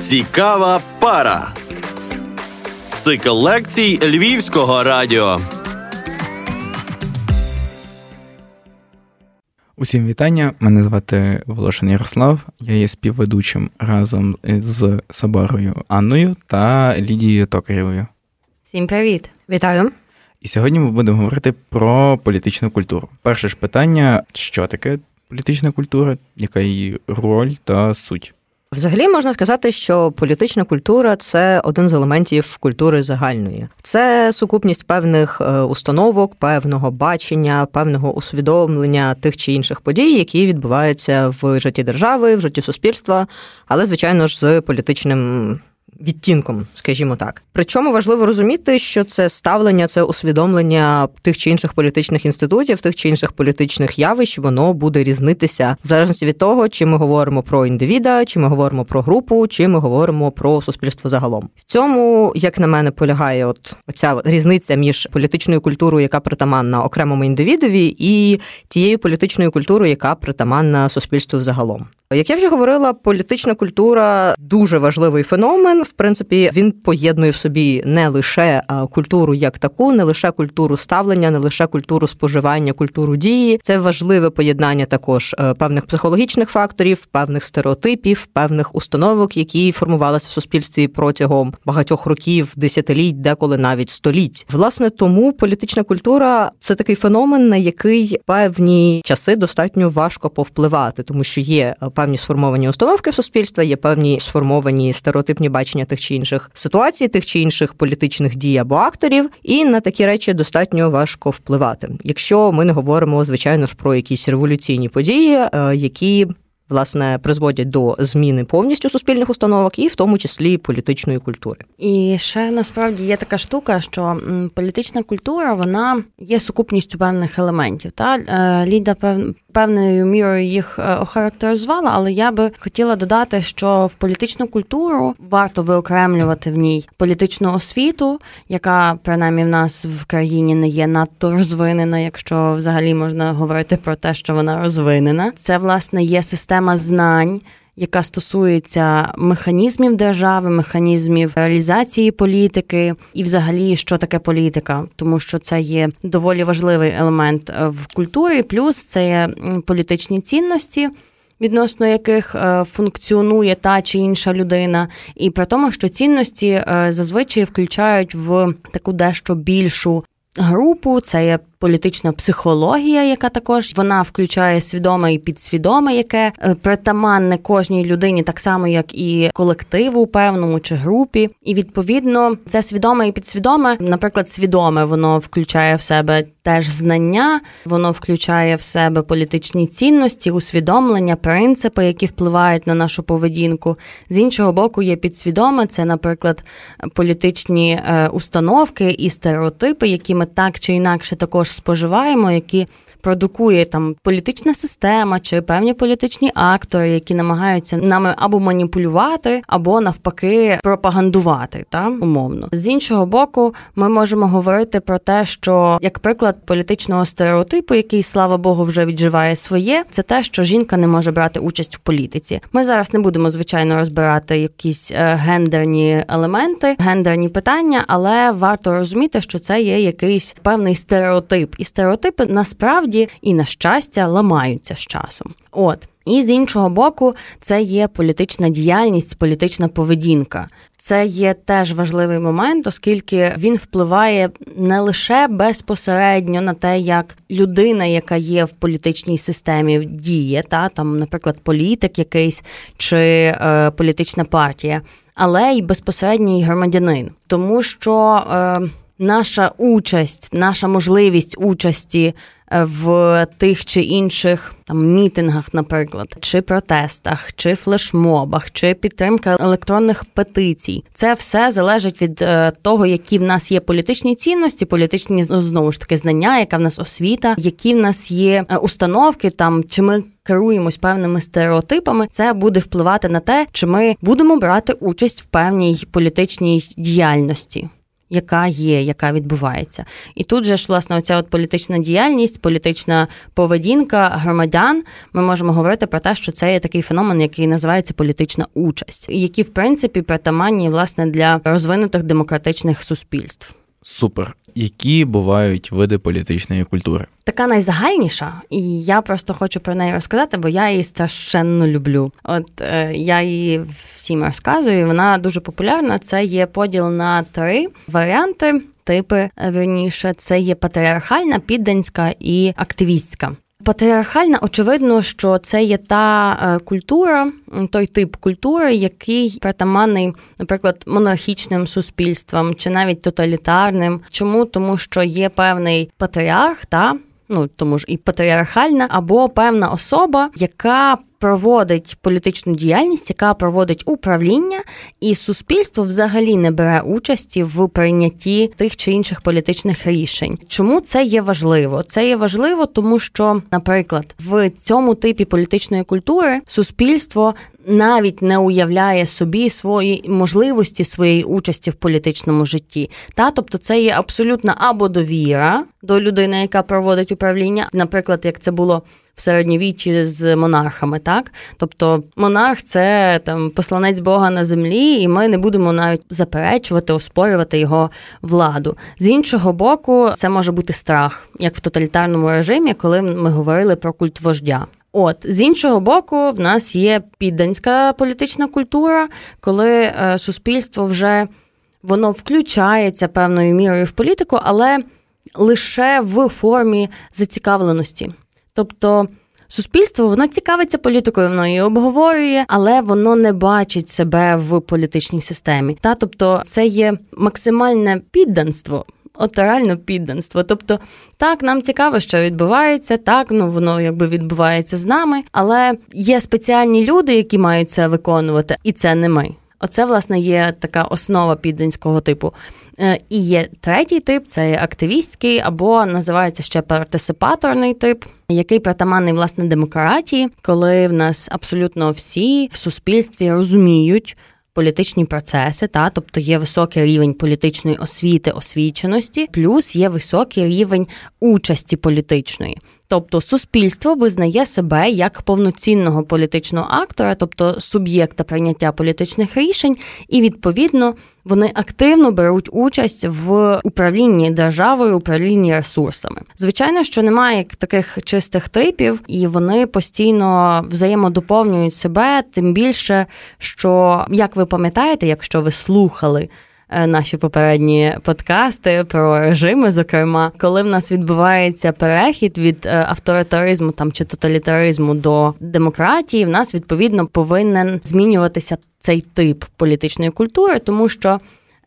Цікава пара. Цикл лекцій Львівського радіо. Усім вітання. Мене звати Волошин Ярослав. Я є співведучим разом з Соборою Анною та Лідією Токарєвою. Всім привіт! Вітаю! І сьогодні ми будемо говорити про політичну культуру. Перше ж питання: що таке політична культура, яка її роль та суть? Взагалі можна сказати, що політична культура це один з елементів культури загальної. Це сукупність певних е, установок, певного бачення, певного усвідомлення тих чи інших подій, які відбуваються в житті держави, в житті суспільства, але звичайно ж з політичним відтінком, скажімо так. Причому важливо розуміти, що це ставлення, це усвідомлення тих чи інших політичних інститутів, тих чи інших політичних явищ, воно буде різнитися в залежності від того, чи ми говоримо про індивіда, чи ми говоримо про групу, чи ми говоримо про суспільство загалом. В цьому, як на мене, полягає от ця різниця між політичною культурою, яка притаманна окремому індивідові, і тією політичною культурою, яка притаманна суспільству взагалом. Як я вже говорила, політична культура дуже важливий феномен. В принципі, він поєднує в собі не лише культуру як таку, не лише культуру ставлення, не лише культуру споживання, культуру дії. Це важливе поєднання також е, певних психологічних факторів, певних стереотипів, певних установок, які формувалися в суспільстві протягом багатьох років, десятиліть, деколи навіть століть. Власне, тому політична культура це такий феномен, на який певні часи достатньо важко повпливати, тому що є е, певні сформовані установки в суспільства, є певні сформовані стереотипні бачення тих чи інших ситуацій, тих чи інших політичних дій або акторів, і на такі речі достатньо важко впливати. Якщо ми не говоримо звичайно ж про якісь революційні події, е, які власне призводять до зміни повністю суспільних установок, і в тому числі політичної культури. І ще насправді є така штука, що політична культура вона є сукупністю певних елементів. Та е, Ліда певною мірою їх е, охарактеризувала, але я би хотіла додати, що в політичну культуру варто виокремлювати в ній політичну освіту, яка принаймні в нас в країні не є надто розвинена, якщо взагалі можна говорити про те, що вона розвинена. Це власне є система знань яка стосується механізмів держави, механізмів реалізації політики, і, взагалі, що таке політика, тому що це є доволі важливий елемент е, в культурі, плюс це є політичні цінності. Відносно яких е, функціонує та чи інша людина, і при тому, що цінності е, зазвичай включають в таку дещо більшу групу, це є політична психологія, яка також вона включає свідоме і підсвідоме, яке е, притаманне кожній людині, так само як і колективу, певному чи групі. І відповідно це свідоме і підсвідоме, наприклад, свідоме воно включає в себе теж знання, воно включає в себе політичні цінності, усвідомлення, принципи, які впливають на нашу поведінку. З іншого боку, є підсвідоме, це, наприклад, політичні е, установки і стереотипи, які ми так чи інакше також споживаємо, які продукує там політична система чи певні політичні актори, які намагаються нами або маніпулювати, або навпаки пропагандувати, та умовно. З іншого боку, ми можемо говорити про те, що як приклад політичного стереотипу, який слава Богу вже відживає своє, це те, що жінка не може брати участь в політиці. Ми зараз не будемо звичайно розбирати якісь е, гендерні елементи, гендерні питання, але варто розуміти, що це є якийсь певний стереотип, і стереотипи насправді насправді і на щастя ламаються з часом. От. І з іншого боку, це є політична діяльність, політична поведінка. Це є теж важливий момент, оскільки він впливає не лише безпосередньо на те, як людина, яка є в політичній системі, діє, та там, наприклад, політик якийсь чи е, політична партія, але й безпосередній громадянин, тому що е, наша участь, наша можливість участі в тих чи інших там мітингах, наприклад, чи протестах, чи флешмобах, чи підтримка електронних петицій. Це все залежить від е, того, які в нас є політичні цінності, політичні знову ж таки знання, яка в нас освіта, які в нас є е, установки, там чи ми. Керуємось певними стереотипами, це буде впливати на те, чи ми будемо брати участь в певній політичній діяльності. Яка є, яка відбувається. І тут же ж, власне, оця от політична діяльність, політична поведінка громадян. Ми можемо говорити про те, що це є такий феномен, який називається політична участь, які в принципі притаманні власне для розвинутих демократичних суспільств. Супер. Які бувають види політичної культури? Така найзагальніша, і я просто хочу про неї розказати, бо я її страшенно люблю. От е, я її всім розказую. Вона дуже популярна. Це є поділ на три варіанти. Типи вірніше, це є патріархальна, підданська і активістська. Патріархальна, очевидно, що це є та е, культура, той тип культури, який притаманний, наприклад, монархічним суспільствам чи навіть тоталітарним. Чому? Тому що є певний патріарх, та ну тому ж і патріархальна, або певна особа, яка проводить політичну діяльність, яка проводить управління, і суспільство взагалі не бере участі в прийнятті тих чи інших політичних рішень. Чому це є важливо? Це є важливо, тому що, наприклад, в цьому типі політичної культури суспільство. Навіть не уявляє собі свої можливості своєї участі в політичному житті, та тобто це є абсолютна або довіра до людини, яка проводить управління, наприклад, як це було в середньовіччі з монархами, так тобто монарх це там посланець Бога на землі, і ми не будемо навіть заперечувати, оспорювати його владу. З іншого боку, це може бути страх, як в тоталітарному режимі, коли ми говорили про культ вождя. От з іншого боку, в нас є підданська політична культура, коли е, суспільство вже воно включається певною мірою в політику, але лише в формі зацікавленості. Тобто суспільство воно цікавиться політикою, воно її обговорює, але воно не бачить себе в політичній системі. Та тобто, це є максимальне підданство. От реально підданство. Тобто, так, нам цікаво, що відбувається, так, ну воно якби відбувається з нами, але є спеціальні люди, які мають це виконувати, і це не ми. Оце, власне, є така основа підданського типу. Е, і є третій тип це активістський, або називається ще партисипаторний тип, який притаманний власне демократії, коли в нас абсолютно всі в суспільстві розуміють. Політичні процеси, та тобто є високий рівень політичної освіти, освіченості, плюс є високий рівень участі політичної. Тобто суспільство визнає себе як повноцінного політичного актора, тобто суб'єкта прийняття політичних рішень, і відповідно вони активно беруть участь в управлінні державою, управлінні ресурсами. Звичайно, що немає таких чистих типів, і вони постійно взаємодоповнюють себе, тим більше, що як ви пам'ятаєте, якщо ви слухали. Е, наші попередні подкасти про режими, зокрема, коли в нас відбувається перехід від е, авторитаризму там чи тоталітаризму до демократії, в нас відповідно повинен змінюватися цей тип політичної культури, тому що.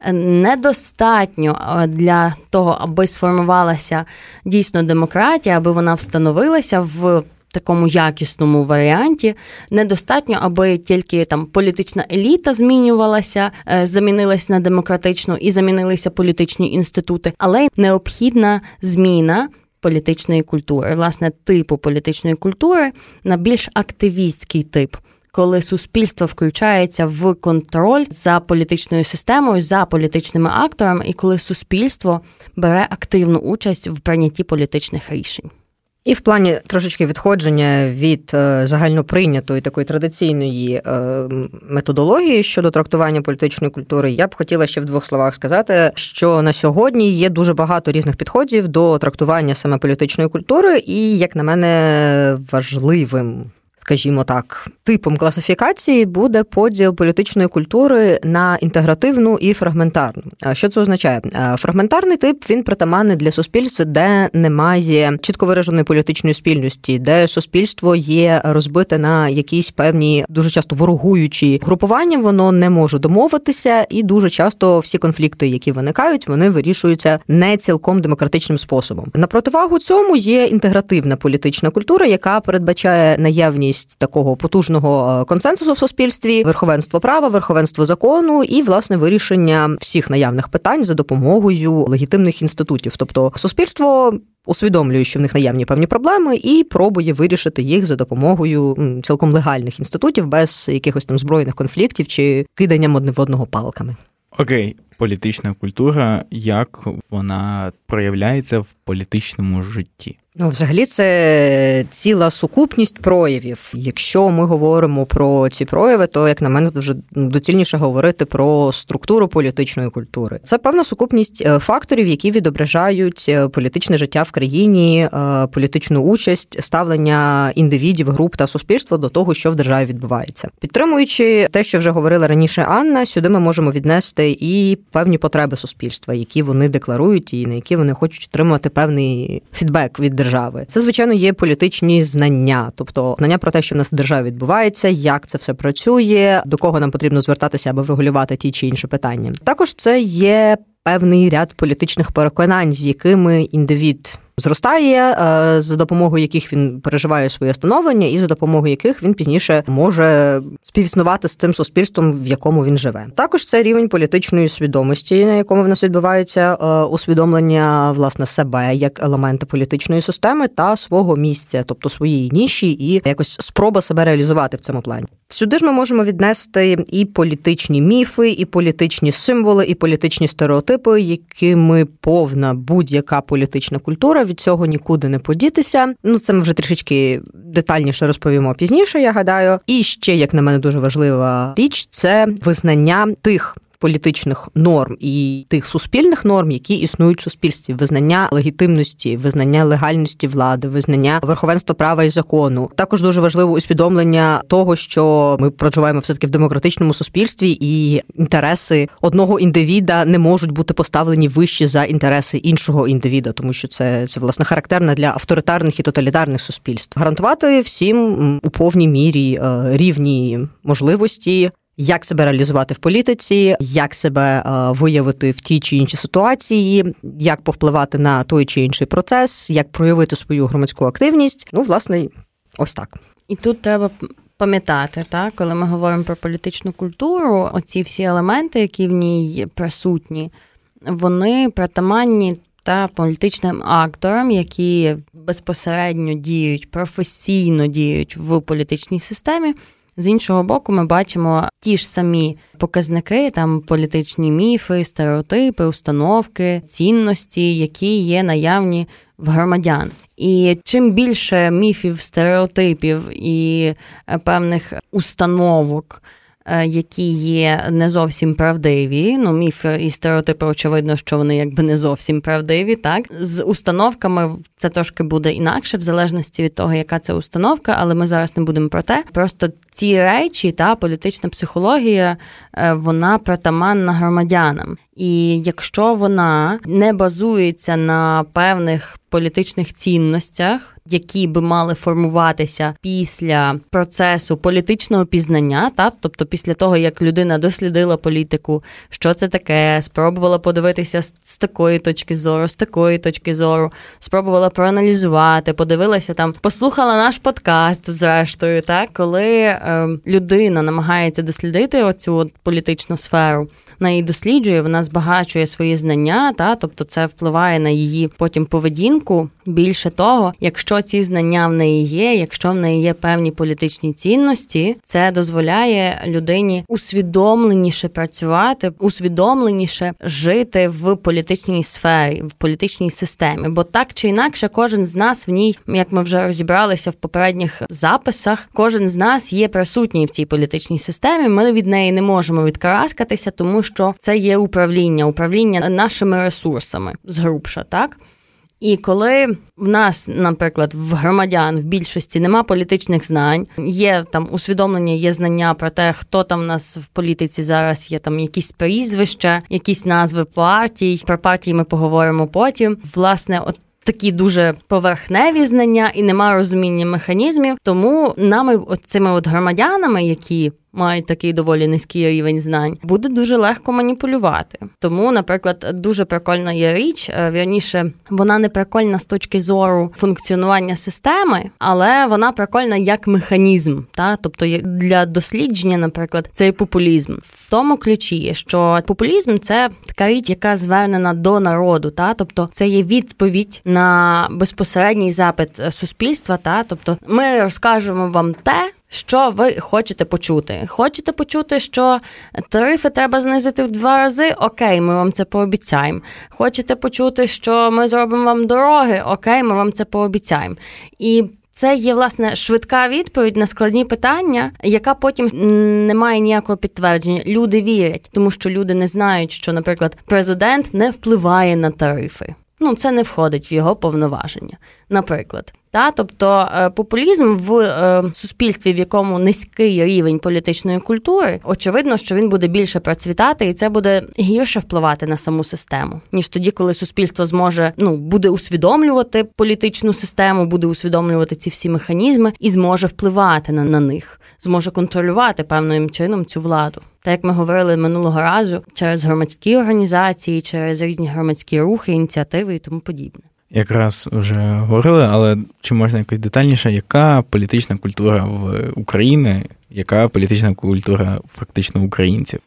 Е, недостатньо для того, аби сформувалася дійсно демократія, аби вона встановилася в такому якісному варіанті. Недостатньо, аби тільки там політична еліта змінювалася, е, замінилася на демократичну і замінилися політичні інститути, але необхідна зміна. Політичної культури, власне, типу політичної культури на більш активістський тип, коли суспільство включається в контроль за політичною системою, за політичними акторами, і коли суспільство бере активну участь в прийнятті політичних рішень. І в плані трошечки відходження від е, загальноприйнятої такої традиційної е, методології щодо трактування політичної культури, я б хотіла ще в двох словах сказати, що на сьогодні є дуже багато різних підходів до трактування саме політичної культури, і як на мене важливим скажімо так, типом класифікації буде поділ політичної культури на інтегративну і фрагментарну. Що це означає? Фрагментарний тип він притаманний для суспільства, де немає чітко вираженої політичної спільності, де суспільство є розбите на якісь певні дуже часто ворогуючі групування. Воно не може домовитися, і дуже часто всі конфлікти, які виникають, вони вирішуються не цілком демократичним способом. На противагу цьому є інтегративна політична культура, яка передбачає наявність наявність такого потужного е, консенсусу в суспільстві, верховенство права, верховенство закону і власне вирішення всіх наявних питань за допомогою легітимних інститутів, тобто суспільство. Усвідомлює, що в них наявні певні проблеми, і пробує вирішити їх за допомогою цілком легальних інститутів без якихось там збройних конфліктів чи киданням одне в одного палками. Окей, політична культура, як вона проявляється в політичному житті? Ну, взагалі, це ціла сукупність проявів. Якщо ми говоримо про ці прояви, то як на мене вже доцільніше говорити про структуру політичної культури. Це певна сукупність е, факторів, які відображають е, політичне життя в країні, е, політичну участь, ставлення індивідів, груп та суспільства до того, що в державі відбувається. Підтримуючи те, що вже говорила раніше Анна, сюди ми можемо віднести і певні потреби суспільства, які вони декларують, і на які вони хочуть отримувати певний фідбек від держави. Це звичайно є політичні знання, тобто знання про те, що в нас в державі відбувається, як це все працює, до кого нам потрібно звертатися, аби врегулювати ті чи інші питання. Також це є певний ряд політичних переконань, з якими індивід зростає, е, за допомогою яких він переживає своє становлення, і за допомогою яких він пізніше може співіснувати з цим суспільством, в якому він живе. Також це рівень політичної свідомості, на якому в нас відбувається е, усвідомлення власне себе як елемента політичної системи та свого місця, тобто своєї ніші, і якось спроба себе реалізувати в цьому плані. Сюди ж ми можемо віднести і політичні міфи, і політичні символи, і політичні стереотипи, якими повна будь-яка політична культура від цього нікуди не подітися. Ну це ми вже трішечки детальніше розповімо пізніше. Я гадаю, і ще як на мене дуже важлива річ це визнання тих політичних норм і тих суспільних норм, які існують в суспільстві, визнання легітимності, визнання легальності влади, визнання верховенства права і закону. Також дуже важливо усвідомлення того, що ми проживаємо все таки в демократичному суспільстві, і інтереси одного індивіда не можуть бути поставлені вище за інтереси іншого індивіда, тому що це це власне характерно для авторитарних і тоталітарних суспільств. Гарантувати всім у повній мірі е, рівні можливості як себе реалізувати в політиці, як себе е, виявити в тій чи іншій ситуації, як повпливати на той чи інший процес, як проявити свою громадську активність. Ну, власне, ось так. І тут треба. Пам'ятати, так, коли ми говоримо про політичну культуру, оці всі елементи, які в ній присутні, вони притаманні та політичним акторам, які безпосередньо діють, професійно діють в політичній системі, з іншого боку, ми бачимо ті ж самі показники, там політичні міфи, стереотипи, установки, цінності, які є наявні в громадян. І чим більше міфів, стереотипів і е, певних установок. Е, які є не зовсім правдиві. Ну, міфи і стереотипи, очевидно, що вони якби не зовсім правдиві. Так з установками це трошки буде інакше, в залежності від того, яка це установка, але ми зараз не будемо про те. Просто ці речі, та політична психологія, е, вона притаманна громадянам. І якщо вона не базується на певних політичних цінностях, які би мали формуватися після процесу політичного пізнання, та тобто після того, як людина дослідила політику, що це таке, спробувала подивитися з такої точки зору, з такої точки зору, спробувала проаналізувати, подивилася там, послухала наш подкаст, зрештою, так коли е, людина намагається дослідити оцю політичну сферу вона її досліджує, вона збагачує свої знання, та тобто це впливає на її потім поведінку. Більше того, якщо ці знання в неї є, якщо в неї є певні політичні цінності, це дозволяє людині усвідомленіше працювати, усвідомленіше жити в політичній сфері, в політичній системі. Бо так чи інакше, кожен з нас в ній, як ми вже розібралися в попередніх записах, кожен з нас є присутній в цій політичній системі. Ми від неї не можемо відкараскатися, тому що це є управління, управління нашими ресурсами згрубша, так. І коли в нас, наприклад, в громадян в більшості нема політичних знань, є там усвідомлення, є знання про те, хто там в нас в політиці зараз є там якісь прізвища, якісь назви партій. Про партії ми поговоримо потім. Власне, от. Такі дуже поверхневі знання і нема розуміння механізмів, тому нами, от цими от громадянами, які мають такий доволі низький рівень знань, буде дуже легко маніпулювати. Тому, наприклад, дуже прикольна є річ. Е, вірніше, вона не прикольна з точки зору функціонування системи, але вона прикольна як механізм. Та? Тобто для дослідження, наприклад, цей популізм в тому ключі, що популізм це така річ, яка звернена до народу, та тобто це є відповідь на безпосередній запит суспільства. Та тобто ми розкажемо вам те Що ви хочете почути? Хочете почути, що тарифи треба знизити в два рази? Окей, ми вам це пообіцяємо. Хочете почути, що ми зробимо вам дороги? Окей, ми вам це пообіцяємо. І це є власне швидка відповідь на складні питання, яка потім не має ніякого підтвердження. Люди вірять, тому що люди не знають, що, наприклад, президент не впливає на тарифи. Ну, це не входить в його повноваження. Наприклад, та тобто е, популізм в е, суспільстві, в якому низький рівень політичної культури, очевидно, що він буде більше процвітати, і це буде гірше впливати на саму систему, ніж тоді, коли суспільство зможе ну буде усвідомлювати політичну систему, буде усвідомлювати ці всі механізми і зможе впливати на, на них, зможе контролювати певним чином цю владу. Так як ми говорили минулого разу, через громадські організації, через різні громадські рухи, ініціативи і тому подібне якраз вже говорили, але чи можна якось детальніше, яка політична культура в Україні, яка політична культура фактично українців?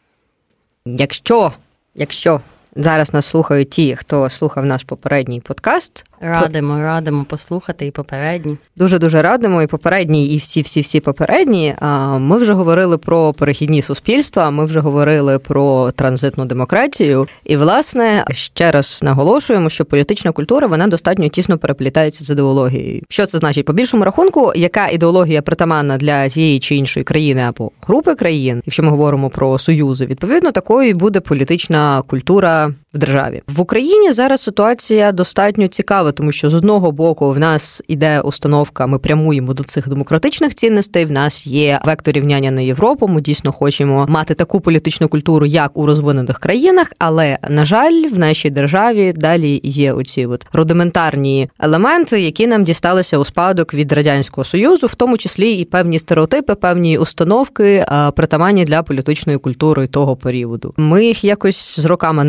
Якщо, якщо зараз нас слухають ті, хто слухав наш попередній подкаст, Радимо, радимо послухати і попередні. Дуже дуже радимо. І попередні, і всі, всі, всі попередні. Ми вже говорили про перехідні суспільства. Ми вже говорили про транзитну демократію. І, власне, ще раз наголошуємо, що політична культура вона достатньо тісно переплітається з ідеологією. Що це значить? По більшому рахунку, яка ідеологія притаманна для тієї чи іншої країни або групи країн, якщо ми говоримо про союзи, відповідно такою буде політична культура державі в Україні. Зараз ситуація достатньо цікава тому що з одного боку в нас іде установка, ми прямуємо до цих демократичних цінностей. В нас є вектор рівняння на Європу. Ми дійсно хочемо мати таку політичну культуру, як у розвинених країнах. Але на жаль, в нашій державі далі є оці от рудиментарні елементи, які нам дісталися у спадок від радянського союзу, в тому числі і певні стереотипи, певні установки, притаманні для політичної культури того періоду. Ми їх якось з роками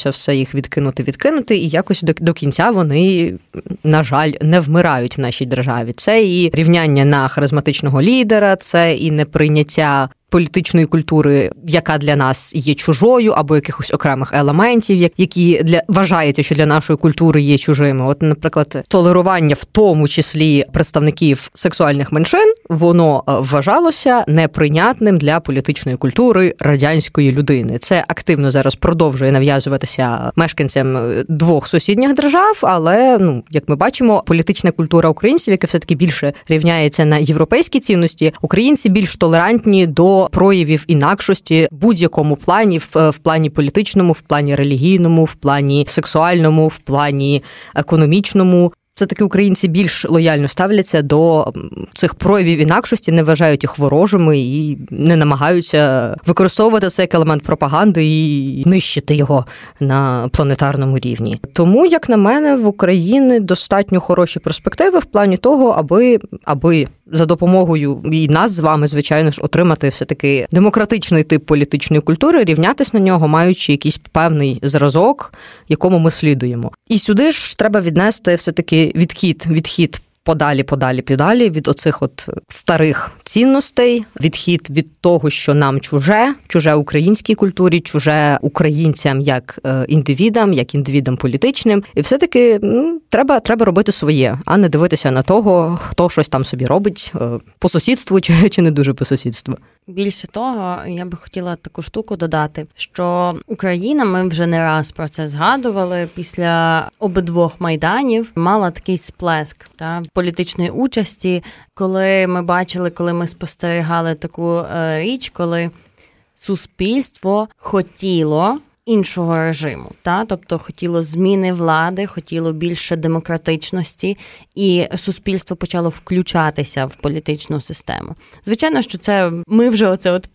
намагаємося все їх відкинути, відкинути, і якось до, до кінця вони на жаль, не вмирають в нашій державі. Це і рівняння на харизматичного лідера, це і неприйняття політичної культури, яка для нас є чужою, або якихось окремих елементів, які для вважається, що для нашої культури є чужими. От, наприклад, толерування, в тому числі представників сексуальних меншин, воно е, вважалося неприйнятним для політичної культури радянської людини. Це активно зараз продовжує нав'язуватися мешканцям е, двох сусідніх держав, але ну як ми бачимо, політична культура українців, яка все таки більше рівняється на європейські цінності, українці більш толерантні до проявів інакшості в будь-якому плані, в, в плані політичному, в плані релігійному, в плані сексуальному, в плані економічному все таки українці більш лояльно ставляться до цих проявів інакшості, не вважають їх ворожими і не намагаються використовувати це як елемент пропаганди і нищити його на планетарному рівні. Тому, як на мене, в Україні достатньо хороші перспективи в плані того, аби аби за допомогою і нас з вами, звичайно ж, отримати все таки демократичний тип політичної культури, рівнятись на нього, маючи якийсь певний зразок, якому ми слідуємо. І сюди ж треба віднести все таки відхід, відхід подалі, подалі, подалі від оцих от старих цінностей, відхід від того, що нам чуже, чуже українській культурі, чуже українцям як е, індивідам, як індивідам політичним, і все таки треба треба робити своє, а не дивитися на того, хто щось там собі робить е, по сусідству чи, чи не дуже по сусідству. Більше того, я би хотіла таку штуку додати, що Україна, ми вже не раз про це згадували. Після обидвох майданів мала такий сплеск та політичної участі, коли ми бачили, коли ми спостерігали таку е, річ, коли суспільство хотіло іншого режиму, та тобто хотіло зміни влади, хотіло більше демократичності, і суспільство почало включатися в політичну систему. Звичайно, що це ми вже оце от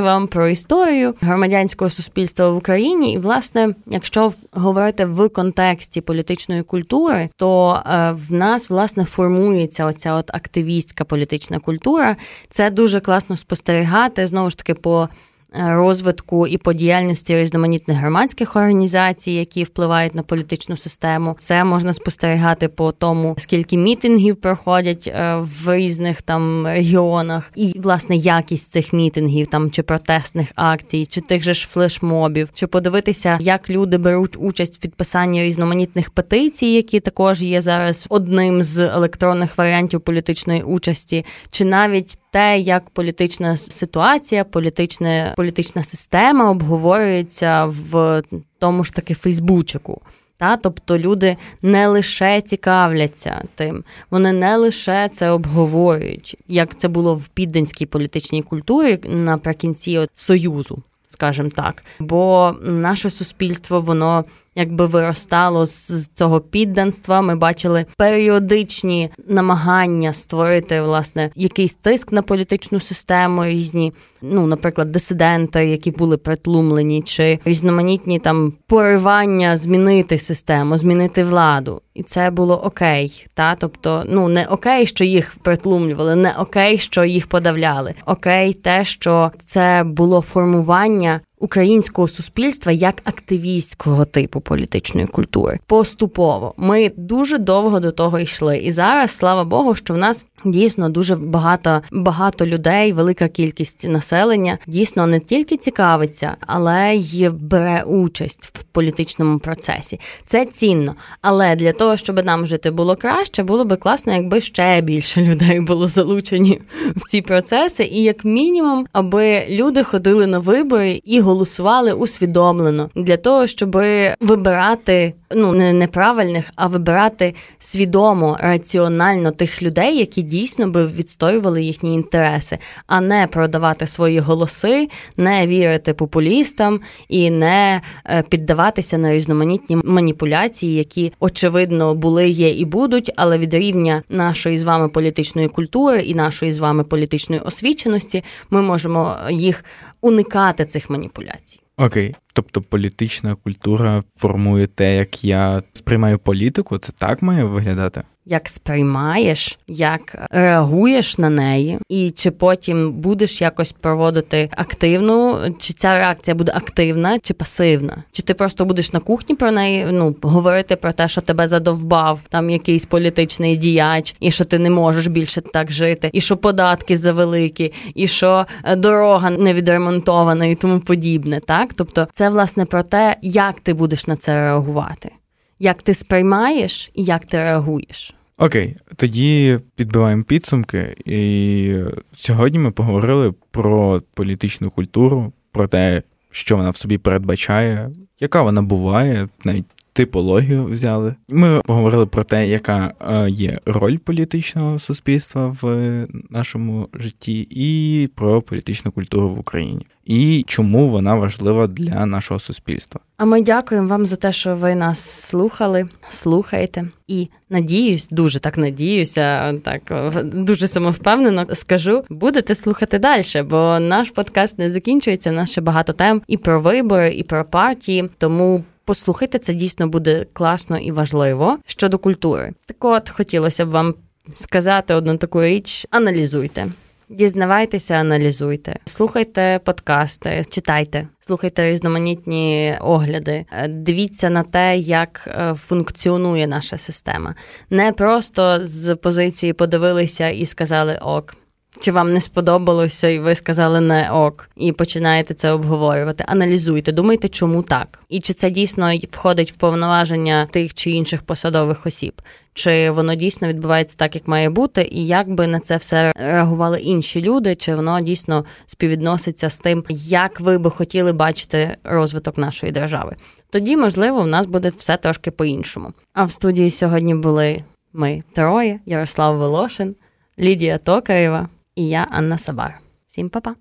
вам про історію громадянського суспільства в Україні, і власне, якщо говорити в контексті політичної культури, то е, в нас власне формується оця от активістська політична культура. Це дуже класно спостерігати знову ж таки по. Е, розвитку і по діяльності різноманітних громадських організацій, які впливають на політичну систему. Це можна спостерігати по тому, скільки мітингів проходять е, в різних там регіонах, і власне якість цих мітингів, там чи протестних акцій, чи тих же ж флешмобів, чи подивитися, як люди беруть участь в підписанні різноманітних петицій, які також є зараз одним з електронних варіантів політичної участі, чи навіть те, як політична ситуація, політична, політична система обговорюється в тому ж таки Фейсбучику. Та, Тобто люди не лише цікавляться тим, вони не лише це обговорюють, як це було в підданській політичній культурі наприкінці Союзу, скажімо так. Бо наше суспільство, воно якби виростало з цього підданства. Ми бачили періодичні намагання створити власне якийсь тиск на політичну систему, різні, ну, наприклад, дисиденти, які були притлумлені, чи різноманітні там поривання змінити систему, змінити владу. І це було окей. Та тобто, ну не окей, що їх притлумлювали, не окей, що їх подавляли. Окей, те, що це було формування українського суспільства як активістського типу політичної культури. Поступово ми дуже довго до того йшли, і зараз слава Богу, що в нас дійсно дуже багато багато людей, велика кількість населення. Дійсно не тільки цікавиться, але й бере участь в політичному процесі. Це цінно, але для того, щоб нам жити було краще, було би класно, якби ще більше людей було залучені в ці процеси, і як мінімум, аби люди ходили на вибори і голосували усвідомлено для того, щоб вибирати ну не неправильних, а вибирати свідомо раціонально тих людей, які дійсно би відстоювали їхні інтереси, а не продавати свої голоси, не вірити популістам і не е, піддаватися на різноманітні маніпуляції, які очевидно були, є і будуть, але від рівня нашої з вами політичної культури і нашої з вами політичної освіченості ми можемо їх уникати цих маніпуляцій. Окей, тобто політична культура формує те, як я сприймаю політику, це так має виглядати? як сприймаєш, як реагуєш на неї, і чи потім будеш якось проводити активну, чи ця реакція буде активна чи пасивна? Чи ти просто будеш на кухні про неї ну говорити про те, що тебе задовбав там якийсь політичний діяч, і що ти не можеш більше так жити, і що податки завеликі, і що е, дорога не відремонтована, і тому подібне, так тобто це власне про те, як ти будеш на це реагувати. Як ти сприймаєш і як ти реагуєш? Окей, тоді підбиваємо підсумки. І сьогодні ми поговорили про політичну культуру, про те, що вона в собі передбачає, яка вона буває, навіть типологію взяли. Ми поговорили про те, яка е, є роль політичного суспільства в нашому житті, і про політичну культуру в Україні, і чому вона важлива для нашого суспільства. А ми дякуємо вам за те, що ви нас слухали, слухаєте, і надіюсь, дуже так надіюся, так дуже самовпевнено скажу, будете слухати далі, бо наш подкаст не закінчується. У нас ще багато тем і про вибори, і про партії. Тому послухайте, це дійсно буде класно і важливо щодо культури. Так от хотілося б вам сказати одну таку річ: аналізуйте. Дізнавайтеся, аналізуйте, слухайте подкасти, читайте, слухайте різноманітні огляди, дивіться на те, як е, функціонує наша система. Не просто з позиції подивилися і сказали ок. Чи вам не сподобалося, і ви сказали не ок, і починаєте це обговорювати? Аналізуйте, думайте, чому так, і чи це дійсно входить в повноваження тих чи інших посадових осіб, чи воно дійсно відбувається так, як має бути, і як би на це все реагували інші люди, чи воно дійсно співвідноситься з тим, як ви би хотіли бачити розвиток нашої держави? Тоді, можливо, в нас буде все трошки по-іншому. А в студії сьогодні були ми троє: Ярослав Волошин, Лідія Токарєва і я Анна Сабар. Всім па-па!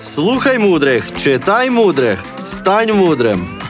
Слухай мудрих, читай мудрих, стань мудрим.